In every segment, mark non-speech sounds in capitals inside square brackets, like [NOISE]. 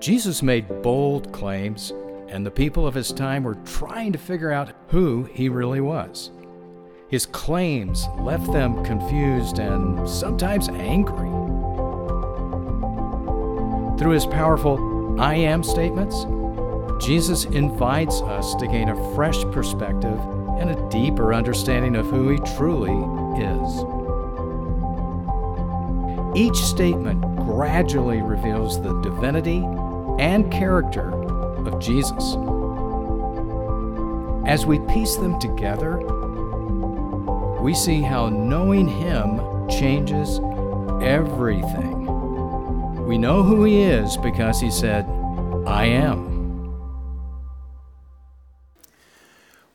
Jesus made bold claims, and the people of his time were trying to figure out who he really was. His claims left them confused and sometimes angry. Through his powerful I am statements, Jesus invites us to gain a fresh perspective and a deeper understanding of who he truly is. Each statement gradually reveals the divinity and character of Jesus. As we piece them together, we see how knowing Him changes everything. We know who He is because He said, I am.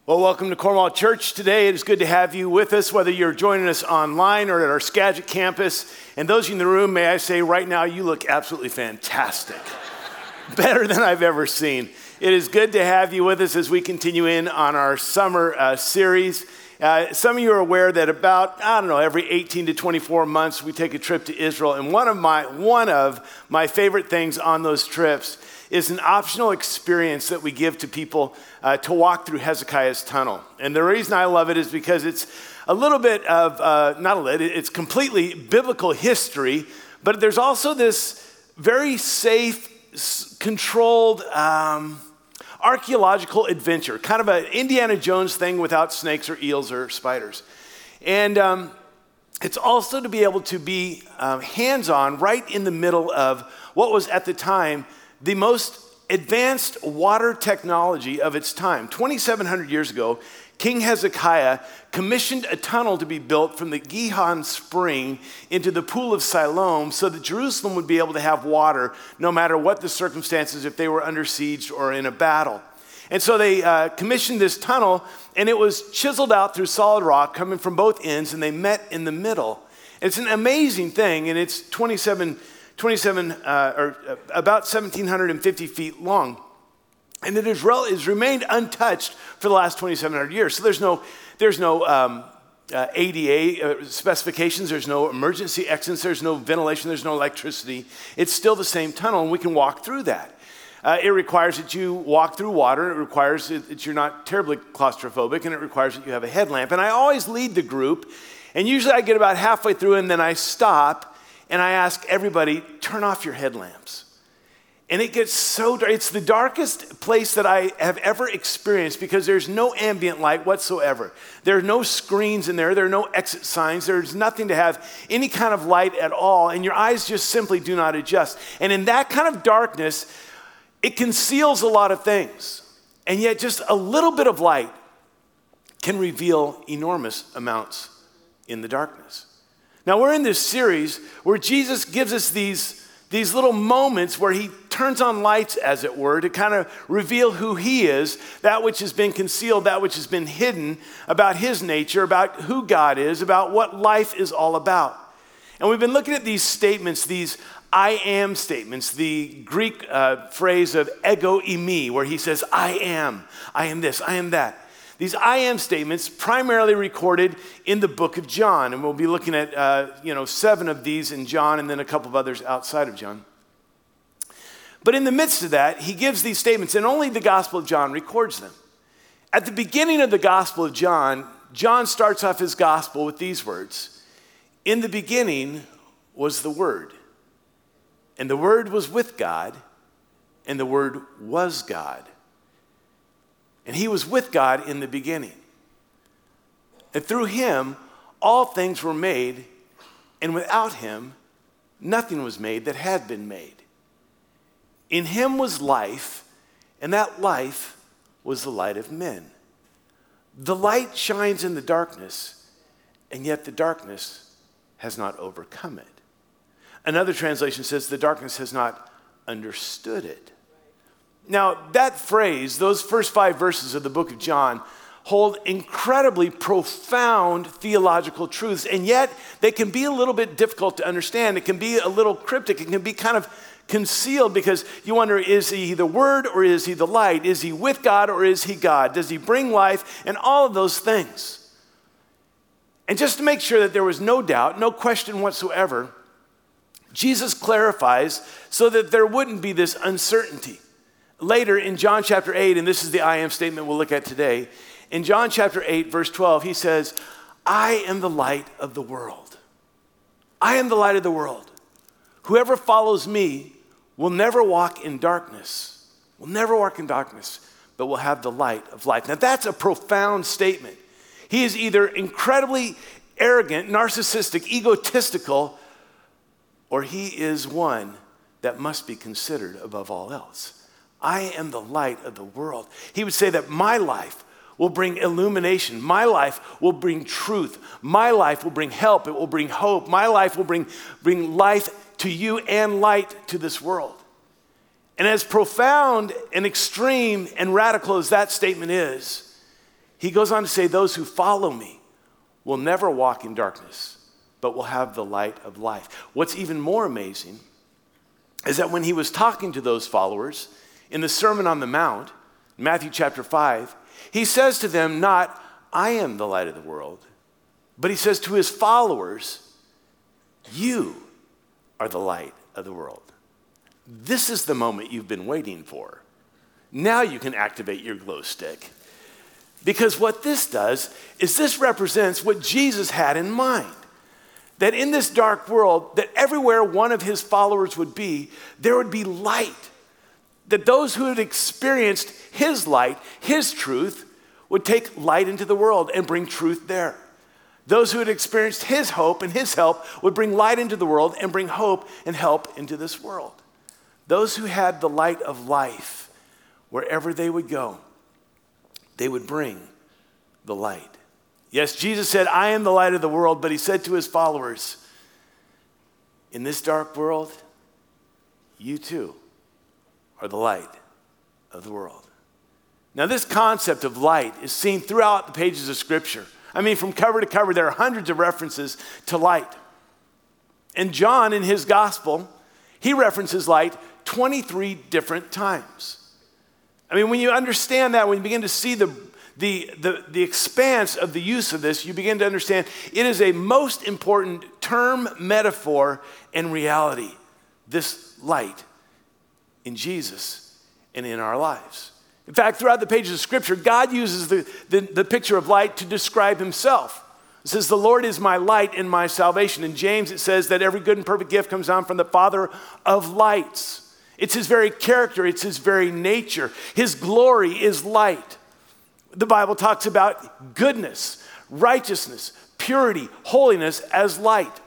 Well, welcome to Cornwall Church today. It is good to have you with us, whether you're joining us online or at our Skagit campus. And those in the room, may I say right now, you look absolutely fantastic. [LAUGHS] Better than I've ever seen. It is good to have you with us as we continue in on our summer uh, series. Uh, some of you are aware that about, I don't know, every 18 to 24 months we take a trip to Israel. And one of my, one of my favorite things on those trips is an optional experience that we give to people uh, to walk through Hezekiah's tunnel. And the reason I love it is because it's a little bit of, uh, not a little, it's completely biblical history, but there's also this very safe, controlled, um, archaeological adventure, kind of an Indiana Jones thing without snakes or eels or spiders. And um, it's also to be able to be um, hands on right in the middle of what was at the time the most advanced water technology of its time. 2,700 years ago, King Hezekiah commissioned a tunnel to be built from the Gihon spring into the pool of Siloam so that Jerusalem would be able to have water no matter what the circumstances, if they were under siege or in a battle. And so they uh, commissioned this tunnel, and it was chiseled out through solid rock coming from both ends, and they met in the middle. It's an amazing thing, and it's 27 27 uh, or uh, about 1,750 feet long. And it has, remained untouched for the last 2,700 years. So there's no, there's no um, uh, ADA uh, specifications, there's no emergency exits, there's no ventilation, there's no electricity. It's still the same tunnel, and we can walk through that. Uh, it requires that you walk through water. It requires that you're not terribly claustrophobic, and it requires that you have a headlamp. And I always lead the group, and usually I get about halfway through, and then I stop and I ask everybody, turn off your headlamps. And it gets so dark. It's the darkest place that I have ever experienced because there's no ambient light whatsoever. There are no screens in there, there are no exit signs, there's nothing to have any kind of light at all, and your eyes just simply do not adjust. And in that kind of darkness, it conceals a lot of things. And yet, just a little bit of light can reveal enormous amounts in the darkness. Now, we're in this series where Jesus gives us these, these little moments where he turns on lights, as it were, to kind of reveal who he is, that which has been concealed, that which has been hidden about his nature, about who God is, about what life is all about. And we've been looking at these statements, these I am statements, the Greek uh, phrase of ego eimi, where he says, I am, I am this, I am that. These I am statements primarily recorded in the book of John, and we'll be looking at uh, you know seven of these in John, and then a couple of others outside of John. But in the midst of that, he gives these statements, and only the Gospel of John records them. At the beginning of the Gospel of John, John starts off his Gospel with these words In the beginning was the Word, and the Word was with God, and the Word was God. And he was with God in the beginning. And through him, all things were made, and without him, nothing was made that had been made. In him was life, and that life was the light of men. The light shines in the darkness, and yet the darkness has not overcome it. Another translation says the darkness has not understood it. Now, that phrase, those first five verses of the book of John, hold incredibly profound theological truths, and yet they can be a little bit difficult to understand. It can be a little cryptic, it can be kind of concealed because you wonder is he the Word or is he the light? Is he with God or is he God? Does he bring life? And all of those things. And just to make sure that there was no doubt, no question whatsoever, Jesus clarifies so that there wouldn't be this uncertainty. Later in John chapter 8, and this is the I am statement we'll look at today, in John chapter 8, verse 12, he says, I am the light of the world. I am the light of the world. Whoever follows me will never walk in darkness, We'll never walk in darkness, but we'll have the light of life. Now, that's a profound statement. He is either incredibly arrogant, narcissistic, egotistical, or he is one that must be considered above all else. I am the light of the world. He would say that my life will bring illumination. My life will bring truth. My life will bring help. It will bring hope. My life will bring, bring life to you and light to this world. And as profound and extreme and radical as that statement is, he goes on to say, Those who follow me will never walk in darkness, but will have the light of life. What's even more amazing is that when he was talking to those followers in the Sermon on the Mount, Matthew chapter 5, he says to them, not, I am the light of the world, but he says to his followers, You are the light of the world. This is the moment you've been waiting for. Now you can activate your glow stick. Because what this does is this represents what Jesus had in mind. That in this dark world, that everywhere one of his followers would be, there would be light. That those who had experienced his light, his truth, would take light into the world and bring truth there. Those who had experienced his hope and his help would bring light into the world and bring hope and help into this world. Those who had the light of life, wherever they would go, they would bring the light. Yes, Jesus said, I am the light of the world, but he said to his followers, In this dark world, you too are the light of the world. Now, this concept of light is seen throughout the pages of Scripture. I mean, from cover to cover, there are hundreds of references to light. And John, in his gospel, he references light 23 different times. I mean, when you understand that, when you begin to see the, the, the, the expanse of the use of this, you begin to understand it is a most important term, metaphor, and reality. This light in Jesus and in our lives. In fact, throughout the pages of Scripture, God uses the, the, the, picture of light to describe Himself. It says, The Lord is my light and my salvation. In James, it says that every good and perfect gift comes down from the Father of lights. It's his very character, it's his very nature. His glory is light. The Bible talks about goodness, righteousness, purity, holiness as light.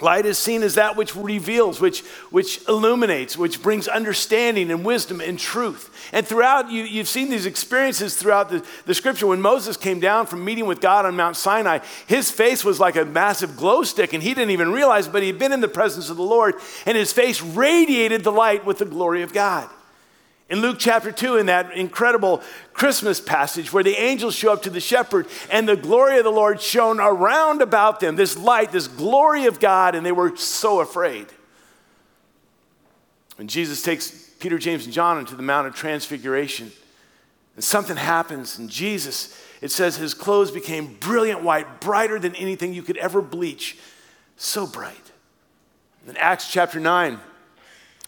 Light is seen as that which reveals, which, which illuminates, which brings understanding and wisdom and truth. And throughout, you, you've seen these experiences throughout the, the scripture. When Moses came down from meeting with God on Mount Sinai, his face was like a massive glow stick, and he didn't even realize, but he'd been in the presence of the Lord, and his face radiated the light with the glory of God. In Luke chapter 2, in that incredible Christmas passage where the angels show up to the shepherd and the glory of the Lord shone around about them, this light, this glory of God, and they were so afraid. When Jesus takes Peter, James, and John into the Mount of Transfiguration, and something happens, and Jesus, it says his clothes became brilliant white, brighter than anything you could ever bleach, so bright. In Acts chapter 9,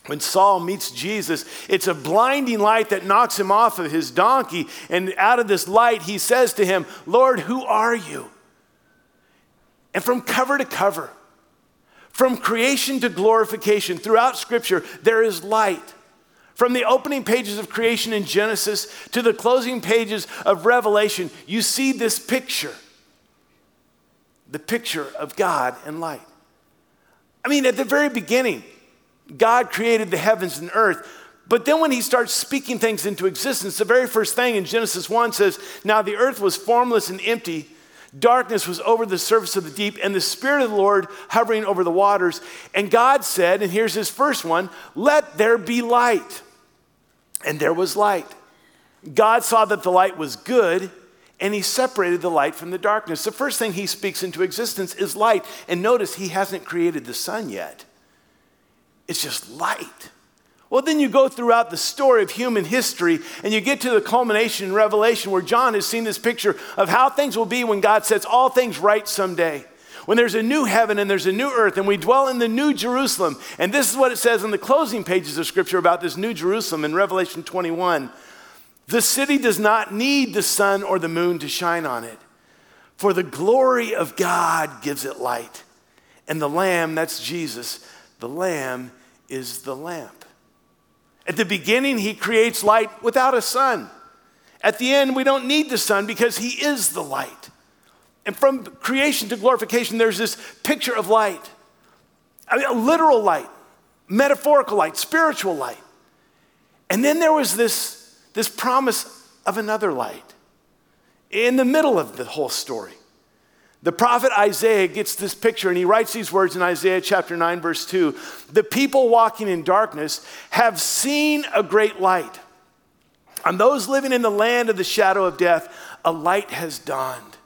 when Saul meets Jesus, it's a blinding light that knocks him off of his donkey. And out of this light, he says to him, Lord, who are you? And from cover to cover, from creation to glorification, throughout Scripture, there is light. From the opening pages of creation in Genesis to the closing pages of Revelation, you see this picture the picture of God and light. I mean, at the very beginning, God created the heavens and earth. But then when he starts speaking things into existence, the very first thing in Genesis 1 says, Now the earth was formless and empty. Darkness was over the surface of the deep, and the Spirit of the Lord hovering over the waters. And God said, and here's his first one, Let there be light. And there was light. God saw that the light was good, and he separated the light from the darkness. The first thing he speaks into existence is light. And notice he hasn't created the sun yet. It's just light. Well, then you go throughout the story of human history and you get to the culmination in Revelation where John has seen this picture of how things will be when God sets all things right someday. when there's a new heaven and there's a new earth and we dwell in the new Jerusalem. And this is what it says in the closing pages of Scripture about this new Jerusalem in Revelation 21. The city does not need the sun or the moon to shine on it, for the glory of God gives it light. And the Lamb, that's Jesus, the Lamb is the lamp. At the beginning, He creates light without a sun. At the end, we don't need the sun because He is the light. And from creation to glorification, there's this picture of light I mean, literal light, metaphorical light, spiritual light. And then there was this, this promise of another light in the middle of the whole story. The prophet Isaiah gets this picture and he writes these words in Isaiah chapter 9, verse 2 The people walking in darkness have seen a great light. On those living in the land of the shadow of death, a light has dawned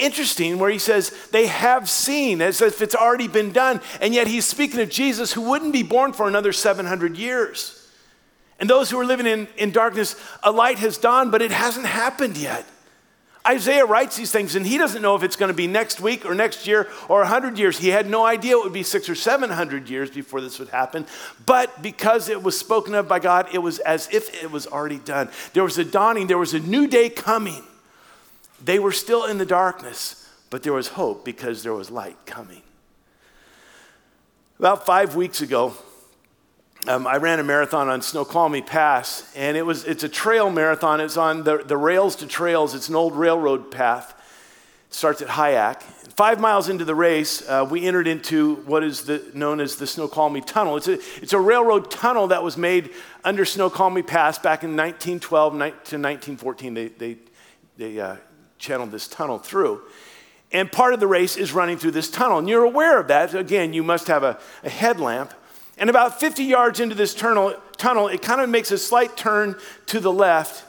interesting where he says they have seen as if it's already been done. And yet he's speaking of Jesus who wouldn't be born for another 700 years. And those who are living in, in darkness, a light has dawned, but it hasn't happened yet. Isaiah writes these things, and he doesn't know if it's going to be next week or next year or 100 years. He had no idea it would be six or 700 years before this would happen. But because it was spoken of by God, it was as if it was already done. There was a dawning, there was a new day coming. They were still in the darkness, but there was hope because there was light coming. About five weeks ago, um, I ran a marathon on Snoqualmie Pass, and it was, it's a trail marathon. It's on the, the rails to trails. It's an old railroad path. It starts at Hyak. Five miles into the race, uh, we entered into what is the, known as the Snoqualmie Tunnel. It's a, it's a railroad tunnel that was made under Snoqualmie Pass back in 1912 to 1914. They, they, they uh, channeled this tunnel through. And part of the race is running through this tunnel. And you're aware of that. Again, you must have a, a headlamp. And about 50 yards into this tunnel, tunnel, it kind of makes a slight turn to the left.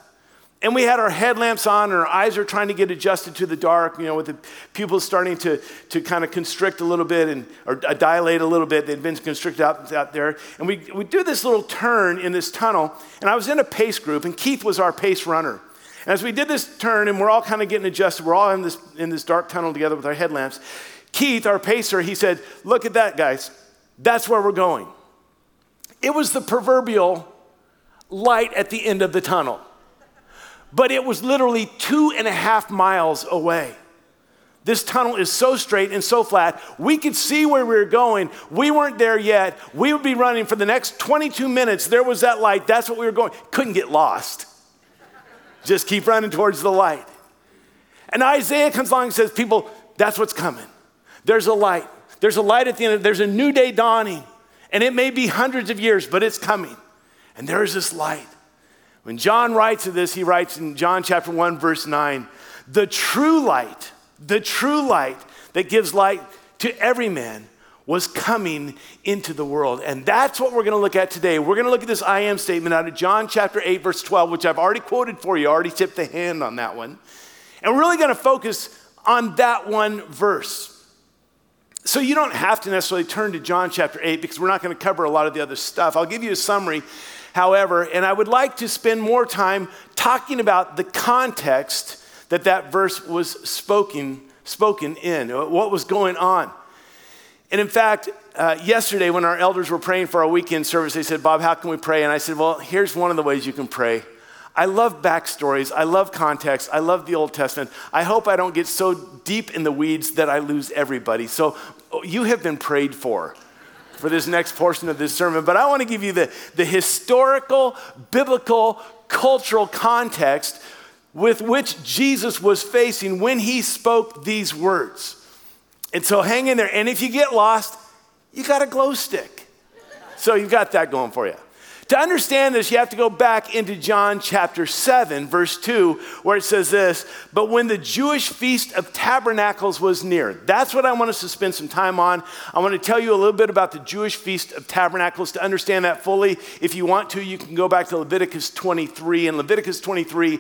And we had our headlamps on, and our eyes are trying to get adjusted to the dark, you know, with the pupils starting to, to kind of constrict a little bit and, or uh, dilate a little bit. They'd been constricted out, out there. And we, we do this little turn in this tunnel, and I was in a pace group, and Keith was our pace runner. And as we did this turn and we're all kind of getting adjusted, we're all in this, in this dark tunnel together with our headlamps. Keith, our pacer, he said, Look at that, guys. That's where we're going. It was the proverbial light at the end of the tunnel, but it was literally two and a half miles away. This tunnel is so straight and so flat. We could see where we were going. We weren't there yet. We would be running for the next 22 minutes. There was that light. That's what we were going. Couldn't get lost. Just keep running towards the light. And Isaiah comes along and says, People, that's what's coming. There's a light. There's a light at the end. Of, there's a new day dawning. And it may be hundreds of years, but it's coming. And there's this light. When John writes of this, he writes in John chapter 1, verse 9, the true light, the true light that gives light to every man was coming into the world. And that's what we're going to look at today. We're going to look at this I am statement out of John chapter 8, verse 12, which I've already quoted for you, I already tipped the hand on that one. And we're really going to focus on that one verse. So you don't have to necessarily turn to John chapter 8 because we're not going to cover a lot of the other stuff. I'll give you a summary, however, and I would like to spend more time talking about the context that that verse was spoken, spoken in, what was going on. And in fact, uh, yesterday when our elders were praying for our weekend service, they said, Bob, how can we pray? And I said, Well, here's one of the ways you can pray. I love backstories. I love context. I love the Old Testament. I hope I don't get so deep in the weeds that I lose everybody. So you have been prayed for for this next portion of this sermon. But I want to give you the, the historical, biblical, cultural context with which Jesus was facing when he spoke these words. And so hang in there. And if you get lost, you got a glow stick. So you've got that going for you. To understand this, you have to go back into John chapter 7, verse 2, where it says this But when the Jewish feast of tabernacles was near, that's what I want us to spend some time on. I want to tell you a little bit about the Jewish feast of tabernacles. To understand that fully, if you want to, you can go back to Leviticus 23. In Leviticus 23,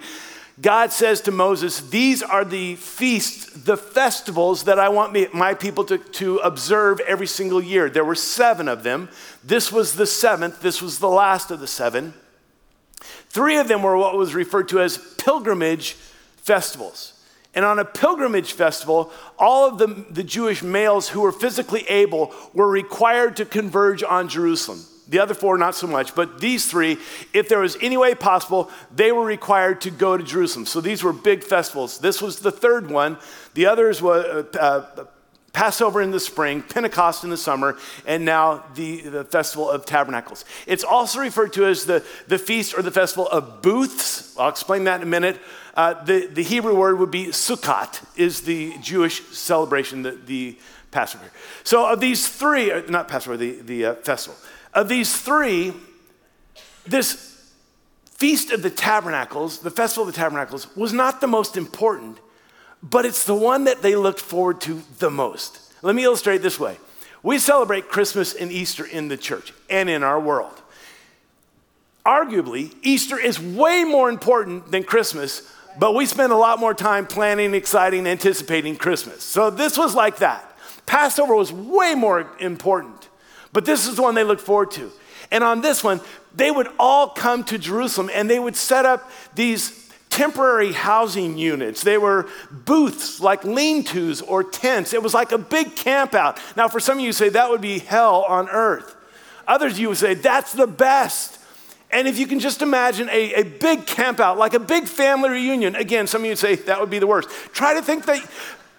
God says to Moses, These are the feasts, the festivals that I want my people to, to observe every single year. There were seven of them. This was the seventh, this was the last of the seven. Three of them were what was referred to as pilgrimage festivals. And on a pilgrimage festival, all of the, the Jewish males who were physically able were required to converge on Jerusalem. The other four, not so much, but these three, if there was any way possible, they were required to go to Jerusalem. So these were big festivals. This was the third one. The others were uh, uh, Passover in the spring, Pentecost in the summer, and now the, the Festival of Tabernacles. It's also referred to as the, the feast or the festival of booths. I'll explain that in a minute. Uh, the, the Hebrew word would be Sukkot, is the Jewish celebration, the, the Passover. So, of these three, uh, not Passover, the, the uh, festival, of these three, this Feast of the Tabernacles, the Festival of the Tabernacles, was not the most important, but it's the one that they looked forward to the most. Let me illustrate this way. We celebrate Christmas and Easter in the church and in our world. Arguably, Easter is way more important than Christmas but we spend a lot more time planning, exciting, anticipating Christmas. So this was like that. Passover was way more important, but this is the one they looked forward to. And on this one, they would all come to Jerusalem and they would set up these temporary housing units. They were booths like lean tos or tents. It was like a big camp out. Now, for some of you, say that would be hell on earth. Others, you would say that's the best. And if you can just imagine a, a big camp out, like a big family reunion, again, some of you say that would be the worst. Try to think that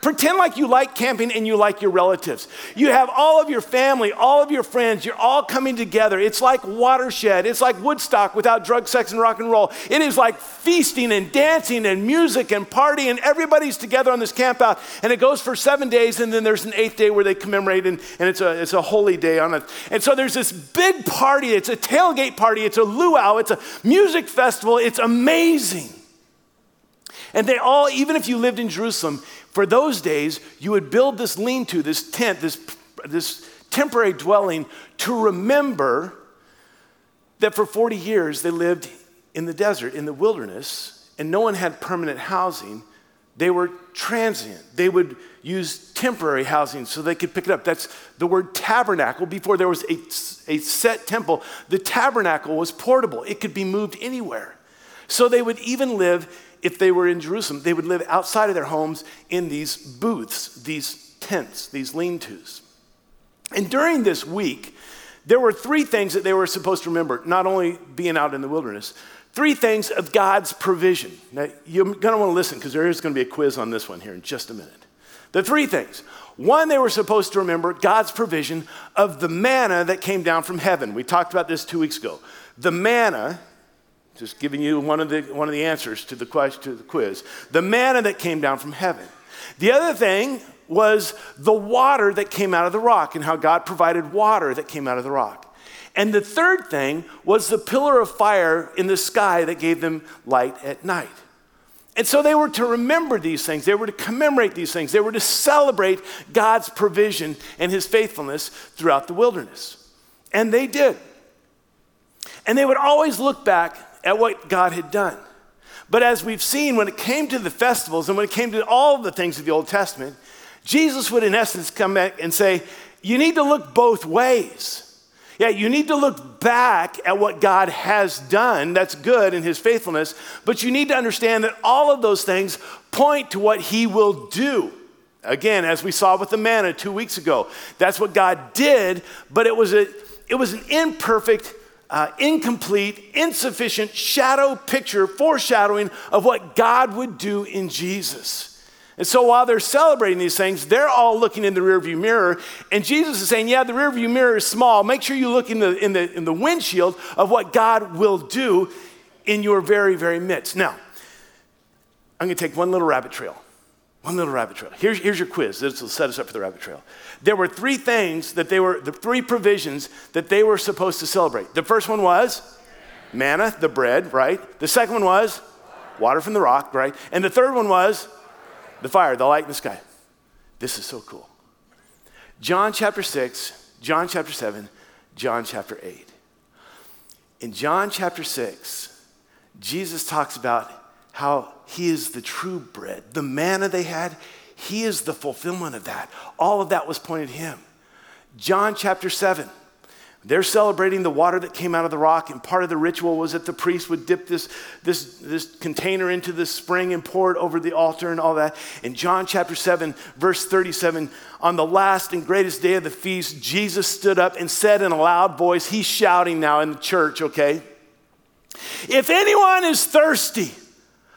Pretend like you like camping and you like your relatives. You have all of your family, all of your friends, you're all coming together. It's like watershed. It's like Woodstock without drug, sex, and rock and roll. It is like feasting and dancing and music and partying. and everybody's together on this camp out. And it goes for seven days, and then there's an eighth day where they commemorate, and, and it's, a, it's a holy day on it. And so there's this big party. It's a tailgate party. It's a luau. It's a music festival. It's amazing. And they all, even if you lived in Jerusalem, for those days, you would build this lean to, this tent, this, this temporary dwelling to remember that for 40 years they lived in the desert, in the wilderness, and no one had permanent housing. They were transient. They would use temporary housing so they could pick it up. That's the word tabernacle. Before there was a, a set temple, the tabernacle was portable, it could be moved anywhere. So they would even live if they were in Jerusalem, they would live outside of their homes in these booths, these tents, these lean tos. And during this week, there were three things that they were supposed to remember, not only being out in the wilderness, three things of God's provision. Now, you're going to want to listen because there is going to be a quiz on this one here in just a minute. The three things. One, they were supposed to remember God's provision of the manna that came down from heaven. We talked about this two weeks ago. The manna just giving you one of the, one of the answers to the, question, to the quiz. The manna that came down from heaven. The other thing was the water that came out of the rock and how God provided water that came out of the rock. And the third thing was the pillar of fire in the sky that gave them light at night. And so they were to remember these things. They were to commemorate these things. They were to celebrate God's provision and his faithfulness throughout the wilderness. And they did. And they would always look back at what God had done. But as we've seen, when it came to the festivals and when it came to all the things of the Old Testament, Jesus would, in essence, come back and say, You need to look both ways. Yeah, you need to look back at what God has done. That's good in his faithfulness. But you need to understand that all of those things point to what he will do. Again, as we saw with the manna two weeks ago, that's what God did, but it was, a, it was an imperfect uh, incomplete, insufficient shadow picture, foreshadowing of what God would do in Jesus. And so while they're celebrating these things, they're all looking in the rearview mirror. And Jesus is saying, Yeah, the rearview mirror is small. Make sure you look in the, in, the, in the windshield of what God will do in your very, very midst. Now, I'm going to take one little rabbit trail. One little rabbit trail. Here's, here's your quiz. This will set us up for the rabbit trail. There were three things that they were, the three provisions that they were supposed to celebrate. The first one was manna, the bread, right? The second one was water from the rock, right? And the third one was the fire, the light in the sky. This is so cool. John chapter 6, John chapter 7, John chapter 8. In John chapter 6, Jesus talks about how he is the true bread. The manna they had, he is the fulfillment of that. All of that was pointed to him. John chapter 7. They're celebrating the water that came out of the rock, and part of the ritual was that the priest would dip this, this, this container into the spring and pour it over the altar and all that. In John chapter 7, verse 37, on the last and greatest day of the feast, Jesus stood up and said in a loud voice, He's shouting now in the church, okay? If anyone is thirsty,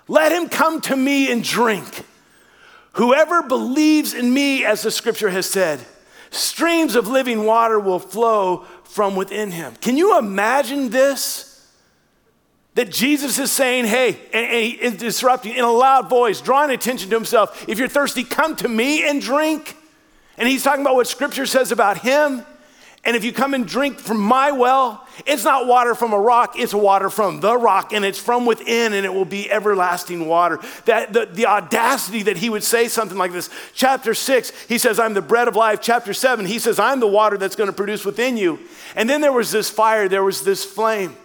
let him come to me and drink. Whoever believes in me, as the scripture has said, streams of living water will flow from within him. Can you imagine this? That Jesus is saying, hey, and, he is disrupting in a loud voice, drawing attention to himself. If you're thirsty, come to me and drink. And he's talking about what scripture says about him. And if you come and drink from my well, it's not water from a rock, it's water from the rock, and it's from within, and it will be everlasting water. That the, the audacity that he would say something like this. Chapter six, he says, I'm the bread of life. Chapter seven, he says, I'm the water that's going to produce within you. And then there was this fire, there was this flame.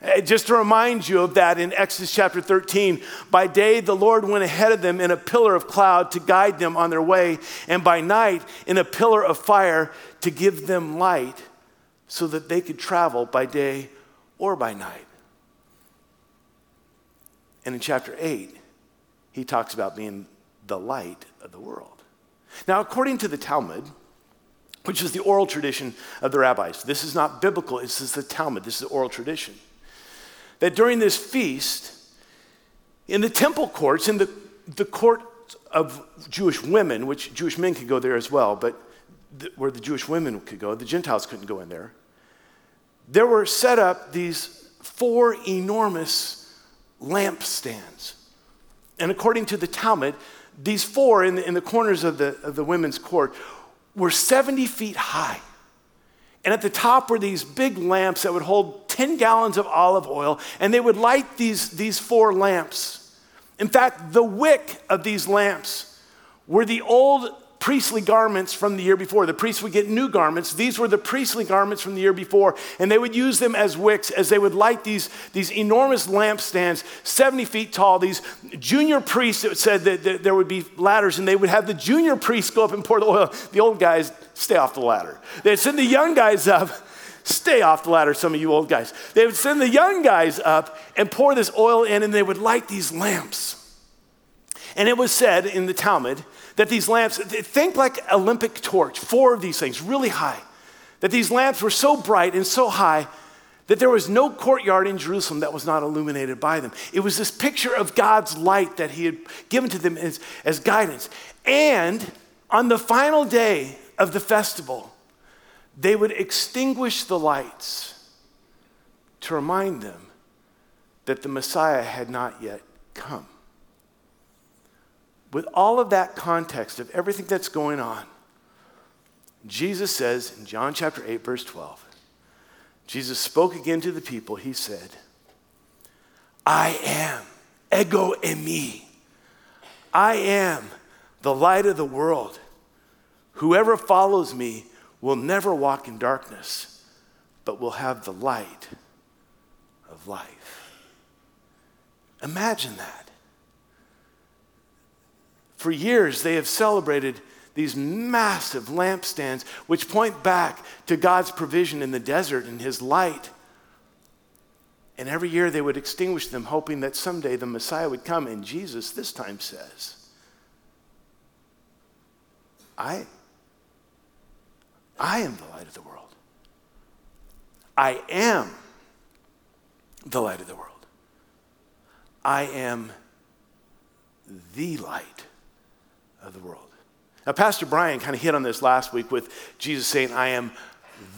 Uh, just to remind you of that in Exodus chapter 13, by day the Lord went ahead of them in a pillar of cloud to guide them on their way, and by night in a pillar of fire to give them light so that they could travel by day or by night. And in chapter 8, he talks about being the light of the world. Now, according to the Talmud, which is the oral tradition of the rabbis, this is not biblical, this is the Talmud, this is the oral tradition that during this feast, in the temple courts, in the, the court of Jewish women, which Jewish men could go there as well, but where the Jewish women could go, the Gentiles couldn't go in there, there were set up these four enormous lampstands. And according to the Talmud, these four in the, in the corners of the, of the women's court were 70 feet high. And at the top were these big lamps that would hold 10 gallons of olive oil, and they would light these, these four lamps. In fact, the wick of these lamps were the old priestly garments from the year before. The priests would get new garments. These were the priestly garments from the year before, and they would use them as wicks as they would light these, these enormous lampstands, 70 feet tall. These junior priests, it said that, that there would be ladders, and they would have the junior priests go up and pour the oil. The old guys stay off the ladder. They'd send the young guys up. Stay off the ladder, some of you old guys. They would send the young guys up and pour this oil in, and they would light these lamps. And it was said in the Talmud that these lamps, think like Olympic torch, four of these things, really high, that these lamps were so bright and so high that there was no courtyard in Jerusalem that was not illuminated by them. It was this picture of God's light that He had given to them as, as guidance. And on the final day of the festival, they would extinguish the lights to remind them that the Messiah had not yet come with all of that context of everything that's going on, Jesus says in John chapter 8, verse 12, Jesus spoke again to the people. He said, I am, ego eimi. I am the light of the world. Whoever follows me will never walk in darkness, but will have the light of life. Imagine that. For years, they have celebrated these massive lampstands, which point back to God's provision in the desert and His light. And every year they would extinguish them, hoping that someday the Messiah would come. And Jesus this time says, I, I am the light of the world. I am the light of the world. I am the light of the world. Now, Pastor Brian kind of hit on this last week with Jesus saying, I am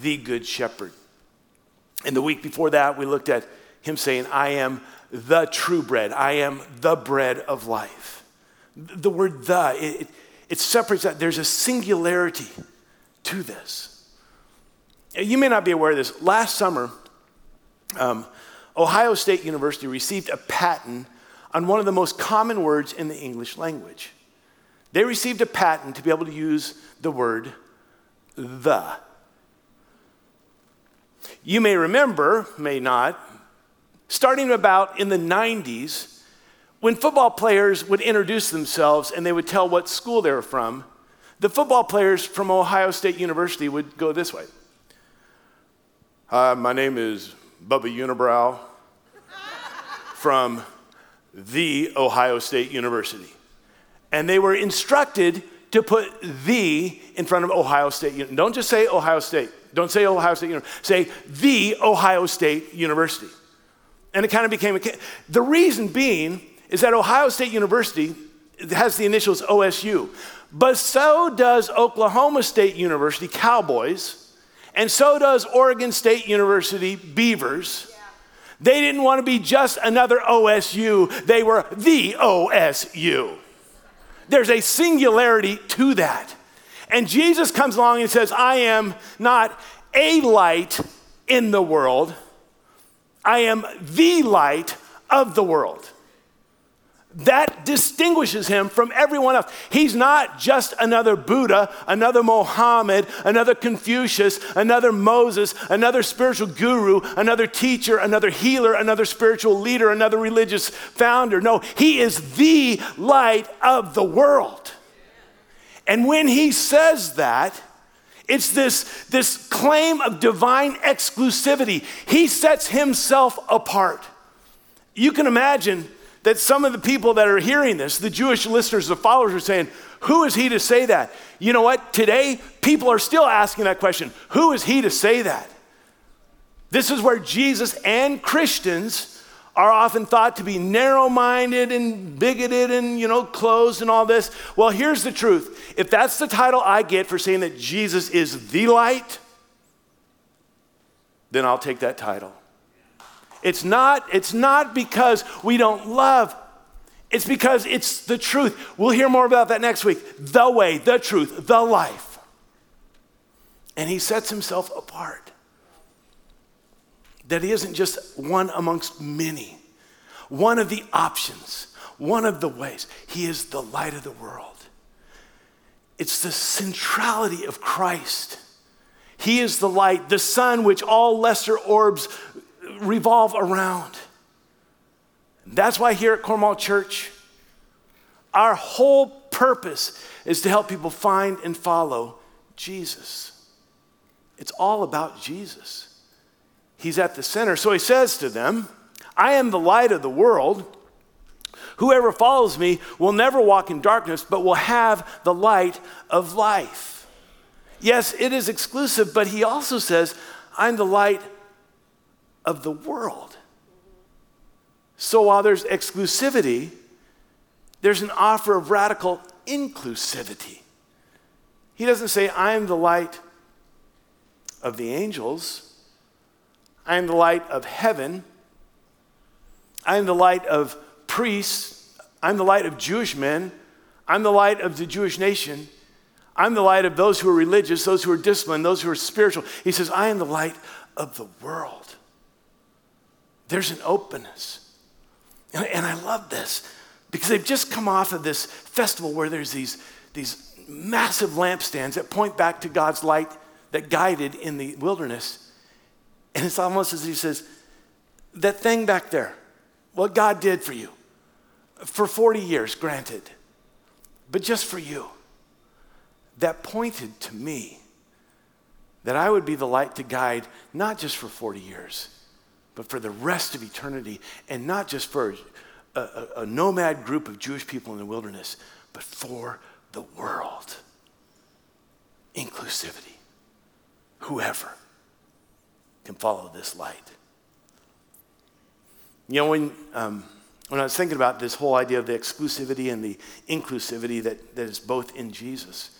the good shepherd. And the week before that, we looked at him saying, I am the true bread. I am the bread of life. The word the, it, it separates that. There's a singularity to this. You may not be aware of this. Last summer, um, Ohio State University received a patent on one of the most common words in the English language. They received a patent to be able to use the word the. You may remember, may not, starting about in the 90s, when football players would introduce themselves and they would tell what school they were from, the football players from Ohio State University would go this way Hi, my name is Bubba Unibrow from the Ohio State University. And they were instructed to put the in front of Ohio State. Don't just say Ohio State. Don't say Ohio State University. Say the Ohio State University. And it kind of became a. The reason being is that Ohio State University has the initials OSU, but so does Oklahoma State University Cowboys, and so does Oregon State University Beavers. They didn't want to be just another OSU, they were the OSU. There's a singularity to that. And Jesus comes along and says, I am not a light in the world, I am the light of the world. That distinguishes him from everyone else. He's not just another Buddha, another Mohammed, another Confucius, another Moses, another spiritual guru, another teacher, another healer, another spiritual leader, another religious founder. No, he is the light of the world. And when he says that, it's this, this claim of divine exclusivity. He sets himself apart. You can imagine that some of the people that are hearing this, the Jewish listeners, the followers, are saying, Who is he to say that? You know what? Today, people are still asking that question Who is he to say that? This is where Jesus and Christians are often thought to be narrow minded and bigoted and, you know, closed and all this. Well, here's the truth if that's the title I get for saying that Jesus is the light, then I'll take that title. It's not, it's not because we don't love. It's because it's the truth. We'll hear more about that next week. The way, the truth, the life. And he sets himself apart. That he isn't just one amongst many, one of the options, one of the ways. He is the light of the world. It's the centrality of Christ. He is the light, the sun which all lesser orbs revolve around. That's why here at Cornwall Church, our whole purpose is to help people find and follow Jesus. It's all about Jesus. He's at the center. So he says to them, I am the light of the world. Whoever follows me will never walk in darkness, but will have the light of life. Yes, it is exclusive, but he also says, I'm the light of the world. So while there's exclusivity, there's an offer of radical inclusivity. He doesn't say, I am the light of the angels, I am the light of heaven, I am the light of priests, I'm the light of Jewish men, I'm the light of the Jewish nation. I'm the light of those who are religious, those who are disciplined, those who are spiritual. He says, I am the light of the world there's an openness. And, and I love this because they've just come off of this festival where there's these, these massive lampstands that point back to God's light that guided in the wilderness. And it's almost as he says, that thing back there, what God did for you for 40 years, granted, but just for you, that pointed to me that I would be the light to guide not just for 40 years, but for the rest of eternity, and not just for a, a, a nomad group of Jewish people in the wilderness, but for the world. Inclusivity. Whoever can follow this light. You know, when, um, when I was thinking about this whole idea of the exclusivity and the inclusivity that, that is both in Jesus,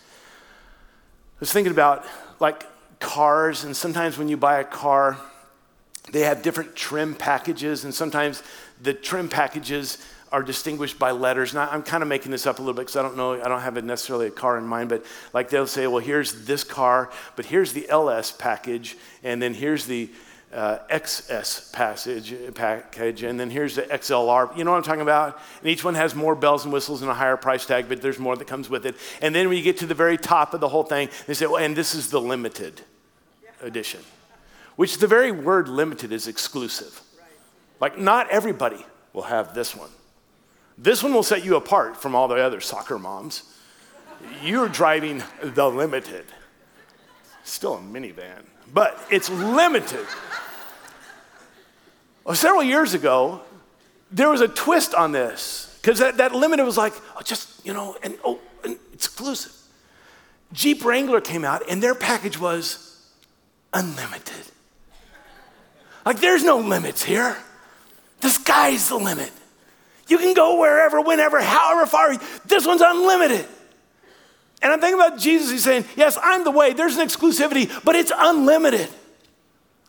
I was thinking about like cars, and sometimes when you buy a car, they have different trim packages, and sometimes the trim packages are distinguished by letters. Now, I'm kind of making this up a little bit because I don't know, I don't have a necessarily a car in mind, but like they'll say, well, here's this car, but here's the LS package, and then here's the uh, XS passage, package, and then here's the XLR. You know what I'm talking about? And each one has more bells and whistles and a higher price tag, but there's more that comes with it. And then when you get to the very top of the whole thing, they say, well, and this is the limited edition which the very word limited is exclusive. Like, not everybody will have this one. This one will set you apart from all the other soccer moms. You're driving the limited. Still a minivan, but it's limited. Well, several years ago, there was a twist on this because that, that limited was like, oh, just, you know, and oh, and exclusive. Jeep Wrangler came out and their package was unlimited. Like, there's no limits here. The sky's the limit. You can go wherever, whenever, however far. This one's unlimited. And I'm thinking about Jesus. He's saying, Yes, I'm the way. There's an exclusivity, but it's unlimited.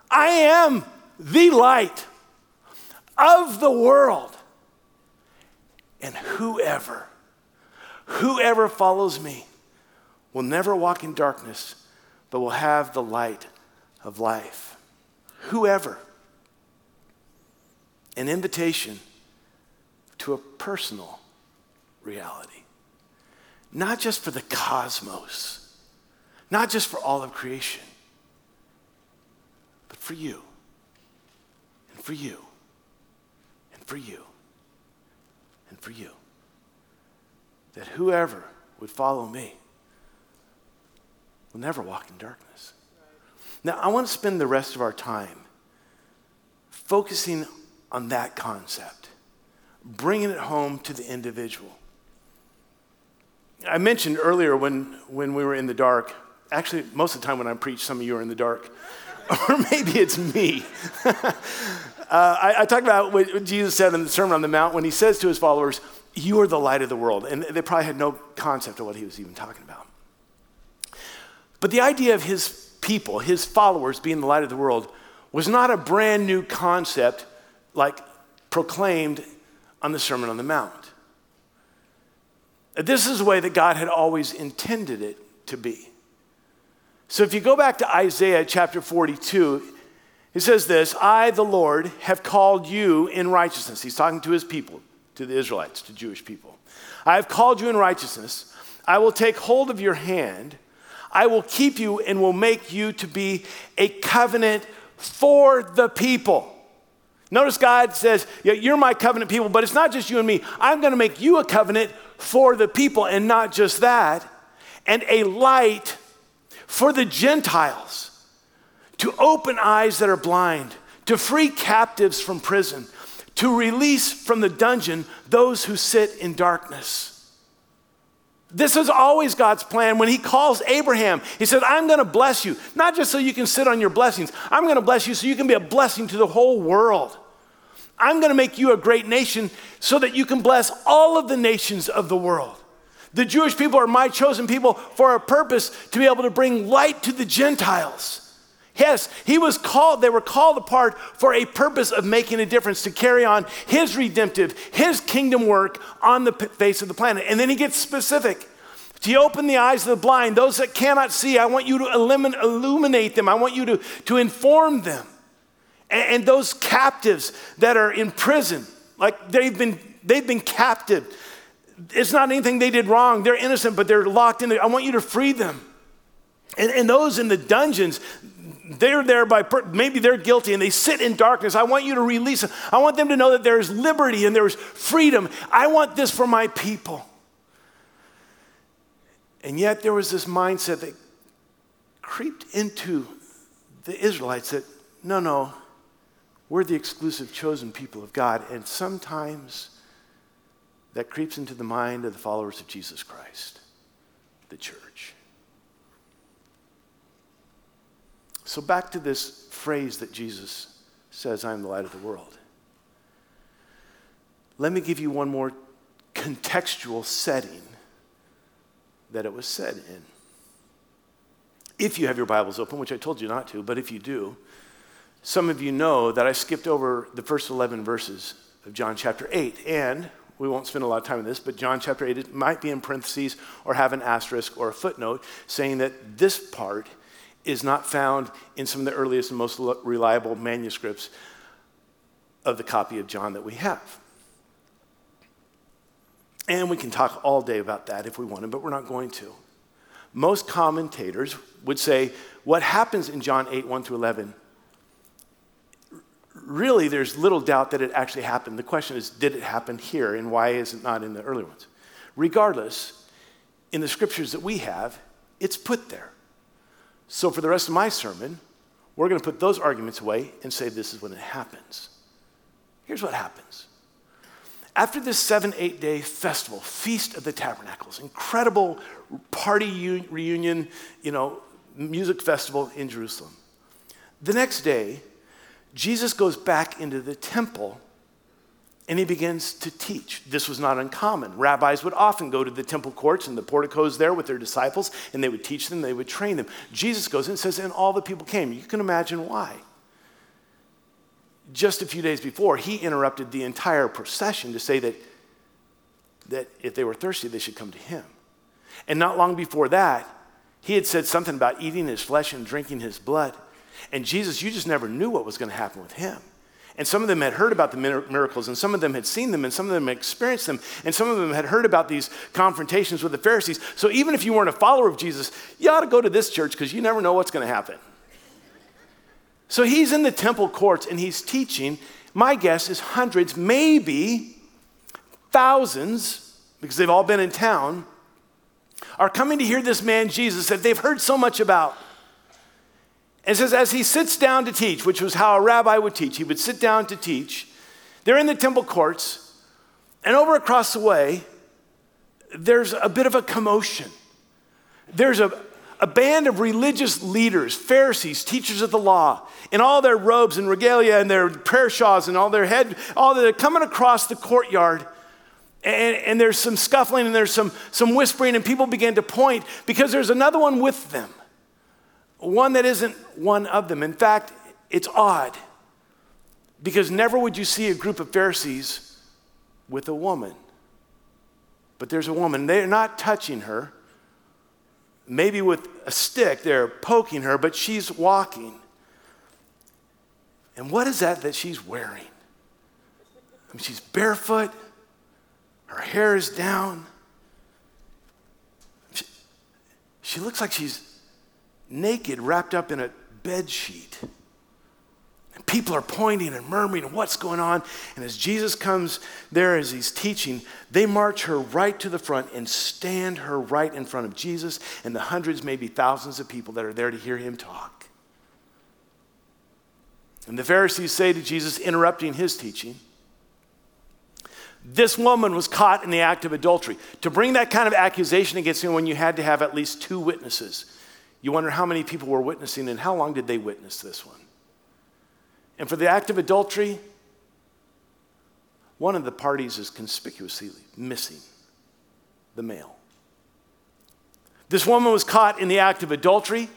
I am the light of the world. And whoever, whoever follows me will never walk in darkness, but will have the light of life. Whoever. An invitation to a personal reality. Not just for the cosmos, not just for all of creation, but for you, and for you, and for you, and for you. That whoever would follow me will never walk in darkness. Now, I want to spend the rest of our time focusing on that concept, bringing it home to the individual. I mentioned earlier when, when we were in the dark, actually, most of the time when I preach, some of you are in the dark, [LAUGHS] or maybe it's me. [LAUGHS] uh, I, I talked about what Jesus said in the Sermon on the Mount when he says to his followers, You are the light of the world. And they probably had no concept of what he was even talking about. But the idea of his people, his followers being the light of the world, was not a brand new concept like proclaimed on the Sermon on the Mount. This is the way that God had always intended it to be. So if you go back to Isaiah chapter 42, he says this I, the Lord, have called you in righteousness. He's talking to his people, to the Israelites, to Jewish people. I have called you in righteousness. I will take hold of your hand. I will keep you and will make you to be a covenant for the people. Notice God says, You're my covenant people, but it's not just you and me. I'm going to make you a covenant for the people, and not just that, and a light for the Gentiles to open eyes that are blind, to free captives from prison, to release from the dungeon those who sit in darkness. This is always God's plan. When He calls Abraham, He says, I'm going to bless you, not just so you can sit on your blessings, I'm going to bless you so you can be a blessing to the whole world. I'm going to make you a great nation so that you can bless all of the nations of the world. The Jewish people are my chosen people for a purpose to be able to bring light to the Gentiles. Yes, he was called, they were called apart for a purpose of making a difference, to carry on his redemptive, his kingdom work on the face of the planet. And then he gets specific. To open the eyes of the blind, those that cannot see, I want you to illuminate them. I want you to, to inform them and, and those captives that are in prison, like they've been, they've bbeen captive. It's not anything they did wrong. They're innocent, but they're locked in there. I want you to free them. And, and those in the dungeons, they're there by maybe they're guilty and they sit in darkness. I want you to release them. I want them to know that there's liberty and there's freedom. I want this for my people. And yet there was this mindset that creeped into the Israelites that no, no, we're the exclusive chosen people of God. And sometimes that creeps into the mind of the followers of Jesus Christ, the church. So, back to this phrase that Jesus says, I am the light of the world. Let me give you one more contextual setting that it was said in. If you have your Bibles open, which I told you not to, but if you do, some of you know that I skipped over the first 11 verses of John chapter 8. And we won't spend a lot of time on this, but John chapter 8, it might be in parentheses or have an asterisk or a footnote saying that this part is not found in some of the earliest and most reliable manuscripts of the copy of John that we have. And we can talk all day about that if we wanted, but we're not going to. Most commentators would say what happens in John 8, 1 through 11 really, there's little doubt that it actually happened. The question is, did it happen here, and why is it not in the earlier ones? Regardless, in the scriptures that we have, it's put there. So for the rest of my sermon, we're going to put those arguments away and say this is when it happens. Here's what happens. After this seven, eight day festival, Feast of the Tabernacles, incredible party reunion, you know, music festival in Jerusalem. The next day, Jesus goes back into the temple and he begins to teach. This was not uncommon. Rabbis would often go to the temple courts and the porticos there with their disciples, and they would teach them, they would train them. Jesus goes and says, and all the people came. You can imagine why. Just a few days before, he interrupted the entire procession to say that, that if they were thirsty, they should come to him. And not long before that, he had said something about eating his flesh and drinking his blood. And Jesus, you just never knew what was going to happen with him. And some of them had heard about the miracles, and some of them had seen them, and some of them had experienced them, and some of them had heard about these confrontations with the Pharisees. So even if you weren't a follower of Jesus, you ought to go to this church because you never know what's going to happen. So he's in the temple courts and he's teaching. My guess is hundreds, maybe thousands, because they've all been in town, are coming to hear this man Jesus that they've heard so much about. And says, as he sits down to teach, which was how a rabbi would teach, he would sit down to teach. They're in the temple courts, and over across the way, there's a bit of a commotion. There's a, a band of religious leaders, Pharisees, teachers of the law, in all their robes and regalia and their prayer shawls and all their head, all they're coming across the courtyard. And, and there's some scuffling and there's some, some whispering, and people begin to point because there's another one with them one that isn't one of them. In fact, it's odd because never would you see a group of Pharisees with a woman. But there's a woman. They're not touching her. Maybe with a stick, they're poking her, but she's walking. And what is that that she's wearing? I mean, she's barefoot, her hair is down. She, she looks like she's naked, wrapped up in a bed sheet. And people are pointing and murmuring, what's going on? And as Jesus comes there as he's teaching, they march her right to the front and stand her right in front of Jesus and the hundreds, maybe thousands of people that are there to hear him talk. And the Pharisees say to Jesus, interrupting his teaching, this woman was caught in the act of adultery. To bring that kind of accusation against him when you had to have at least two witnesses. You wonder how many people were witnessing and how long did they witness this one? And for the act of adultery, one of the parties is conspicuously missing the male. This woman was caught in the act of adultery.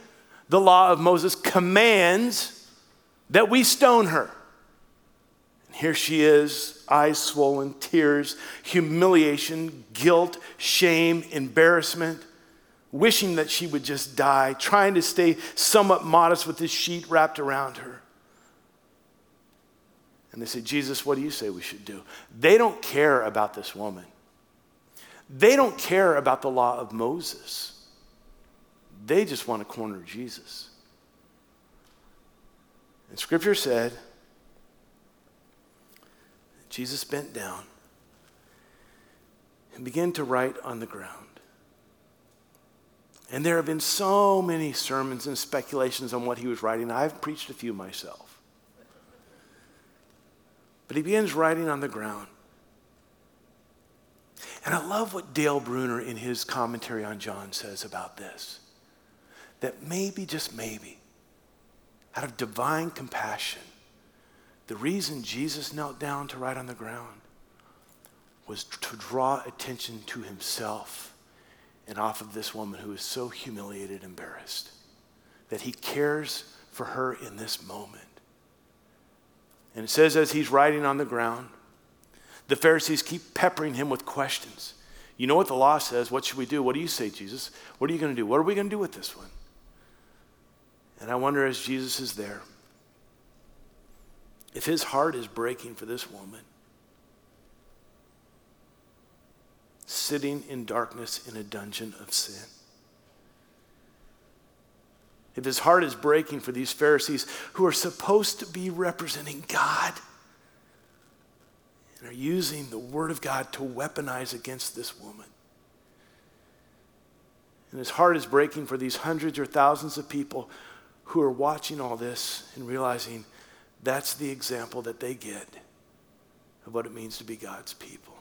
The law of Moses commands that we stone her. And here she is, eyes swollen, tears, humiliation, guilt, shame, embarrassment wishing that she would just die, trying to stay somewhat modest with this sheet wrapped around her. And they say, Jesus, what do you say we should do? They don't care about this woman. They don't care about the law of Moses. They just want to corner Jesus. And scripture said, Jesus bent down and began to write on the ground. And there have been so many sermons and speculations on what he was writing. I've preached a few myself. But he begins writing on the ground. And I love what Dale Bruner in his commentary on John says about this that maybe, just maybe, out of divine compassion, the reason Jesus knelt down to write on the ground was to draw attention to himself and off of this woman who is so humiliated and embarrassed. That he cares for her in this moment. And it says, as he's writing on the ground, the Pharisees keep peppering him with questions. You know what the law says. What should we do? What do you say, Jesus? What are you going to do? What are we going to do with this one? And I wonder as Jesus is there, if his heart is breaking for this woman, sitting in darkness in a dungeon of sin. If his heart is breaking for these Pharisees who are supposed to be representing God and are using the Word of God to weaponize against this woman. And his heart is breaking for these hundreds or thousands of people who are watching all this and realizing that's the example that they get of what it means to be God's people.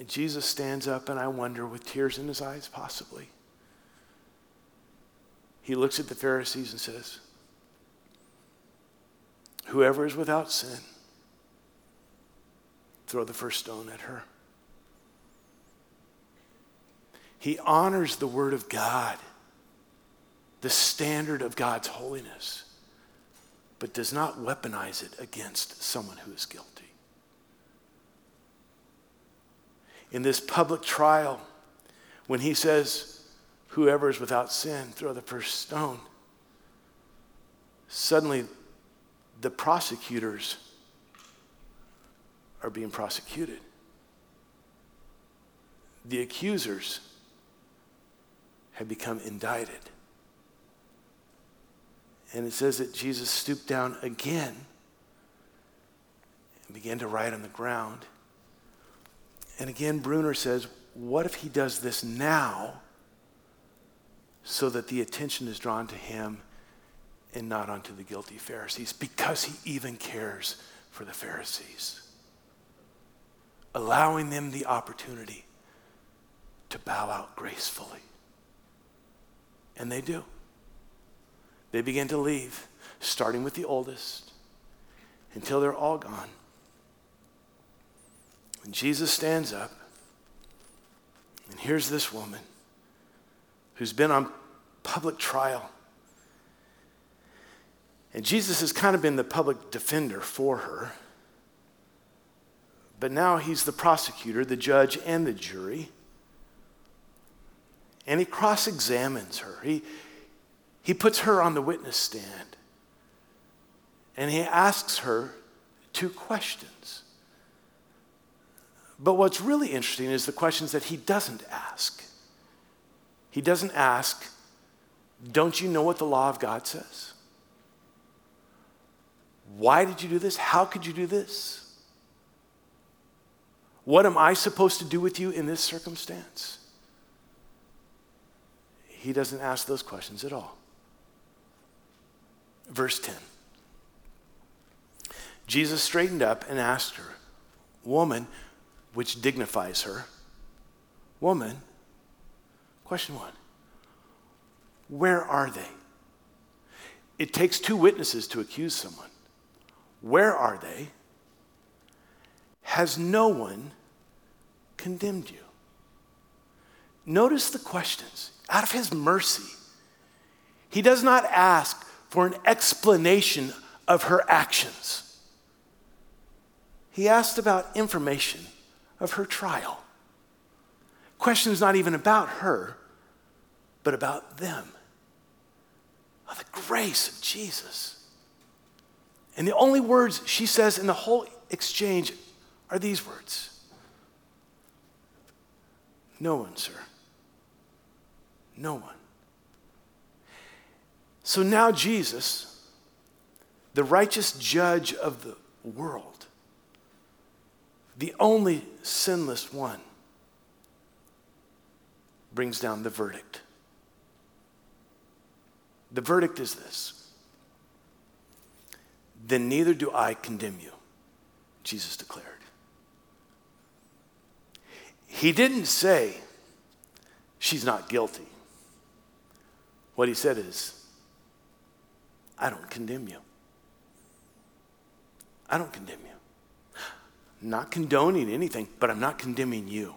And Jesus stands up, and I wonder, with tears in his eyes, possibly. He looks at the Pharisees and says, Whoever is without sin, throw the first stone at her. He honors the Word of God, the standard of God's holiness, but does not weaponize it against someone who is guilty. In this public trial, when he says, Whoever is without sin, throw the first stone, suddenly the prosecutors are being prosecuted. The accusers had become indicted. And it says that Jesus stooped down again and began to write on the ground. And again, Bruner says, what if he does this now so that the attention is drawn to him and not onto the guilty Pharisees? Because he even cares for the Pharisees, allowing them the opportunity to bow out gracefully. And they do. They begin to leave, starting with the oldest, until they're all gone. And Jesus stands up, and here's this woman who's been on public trial. And Jesus has kind of been the public defender for her. But now he's the prosecutor, the judge, and the jury and he cross examines her. He, he puts her on the witness stand and he asks her two questions. But what's really interesting is the questions that he doesn't ask. He doesn't ask, Don't you know what the law of God says? Why did you do this? How could you do this? What am I supposed to do with you in this circumstance? he doesn't ask those questions at all. Verse 10 Jesus straightened up and asked her, Woman, which dignifies her, Woman, question one, where are they? It takes two witnesses to accuse someone. Where are they? Has no one condemned you? Notice the questions out of his mercy. He does not ask for an explanation of her actions. He asked about information of her trial. Questions not even about her, but about them. Of the grace of Jesus. And the only words she says in the whole exchange are these words No one, sir. No one. So now Jesus, the righteous judge of the world, the only sinless one, brings down the verdict. The verdict is this Then neither do I condemn you, Jesus declared. He didn't say, She's not guilty. What he said is, I don't condemn you. I don't condemn you. Not condoning anything, but I'm not condemning you.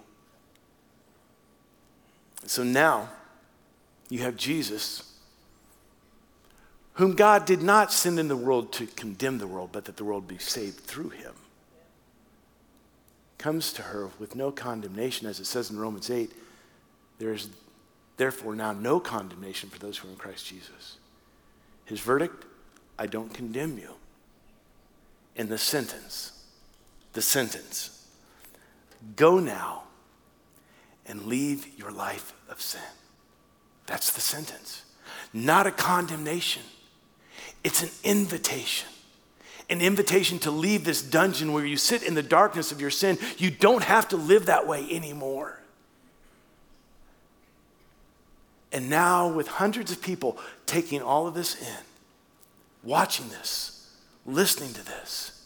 So now you have Jesus, whom God did not send in the world to condemn the world, but that the world be saved through him. Comes to her with no condemnation, as it says in Romans 8. There's Therefore, now no condemnation for those who are in Christ Jesus. His verdict I don't condemn you. In the sentence, the sentence, go now and leave your life of sin. That's the sentence. Not a condemnation, it's an invitation. An invitation to leave this dungeon where you sit in the darkness of your sin. You don't have to live that way anymore. And now, with hundreds of people taking all of this in, watching this, listening to this,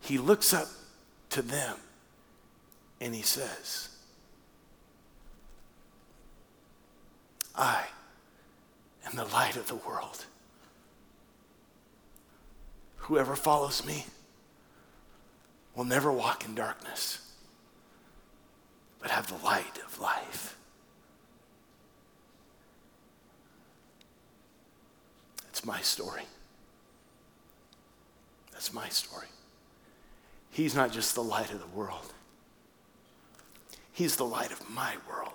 he looks up to them and he says, I am the light of the world. Whoever follows me will never walk in darkness, but have the light of life. It's my story. That's my story. He's not just the light of the world, He's the light of my world.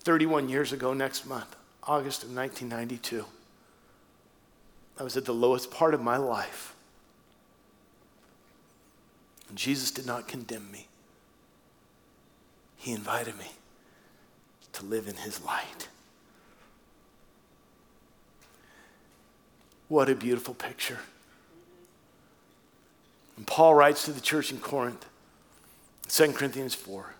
31 years ago, next month, August of 1992, I was at the lowest part of my life. And Jesus did not condemn me, He invited me to live in His light. What a beautiful picture. Paul writes to the church in Corinth, 2 Corinthians 4.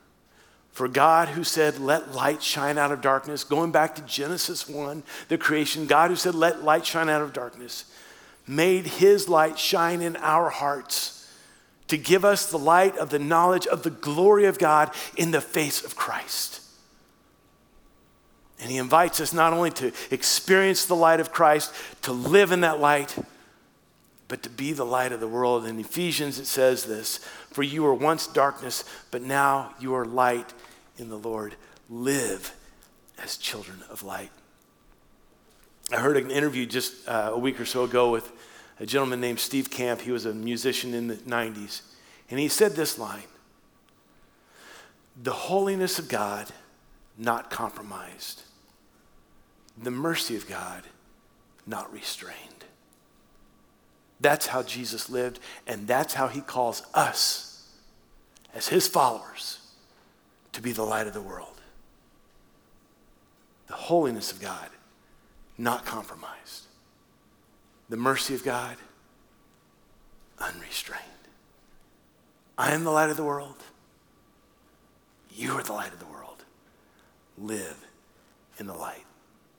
For God, who said, Let light shine out of darkness, going back to Genesis 1, the creation, God, who said, Let light shine out of darkness, made his light shine in our hearts to give us the light of the knowledge of the glory of God in the face of Christ. And he invites us not only to experience the light of Christ, to live in that light, but to be the light of the world. In Ephesians, it says this For you were once darkness, but now you are light in the Lord. Live as children of light. I heard an interview just uh, a week or so ago with a gentleman named Steve Camp. He was a musician in the 90s. And he said this line The holiness of God not compromised, the mercy of God not restrained. That's how Jesus lived, and that's how he calls us, as his followers, to be the light of the world. The holiness of God not compromised, the mercy of God unrestrained. I am the light of the world. You are the light of the world. Live in the light.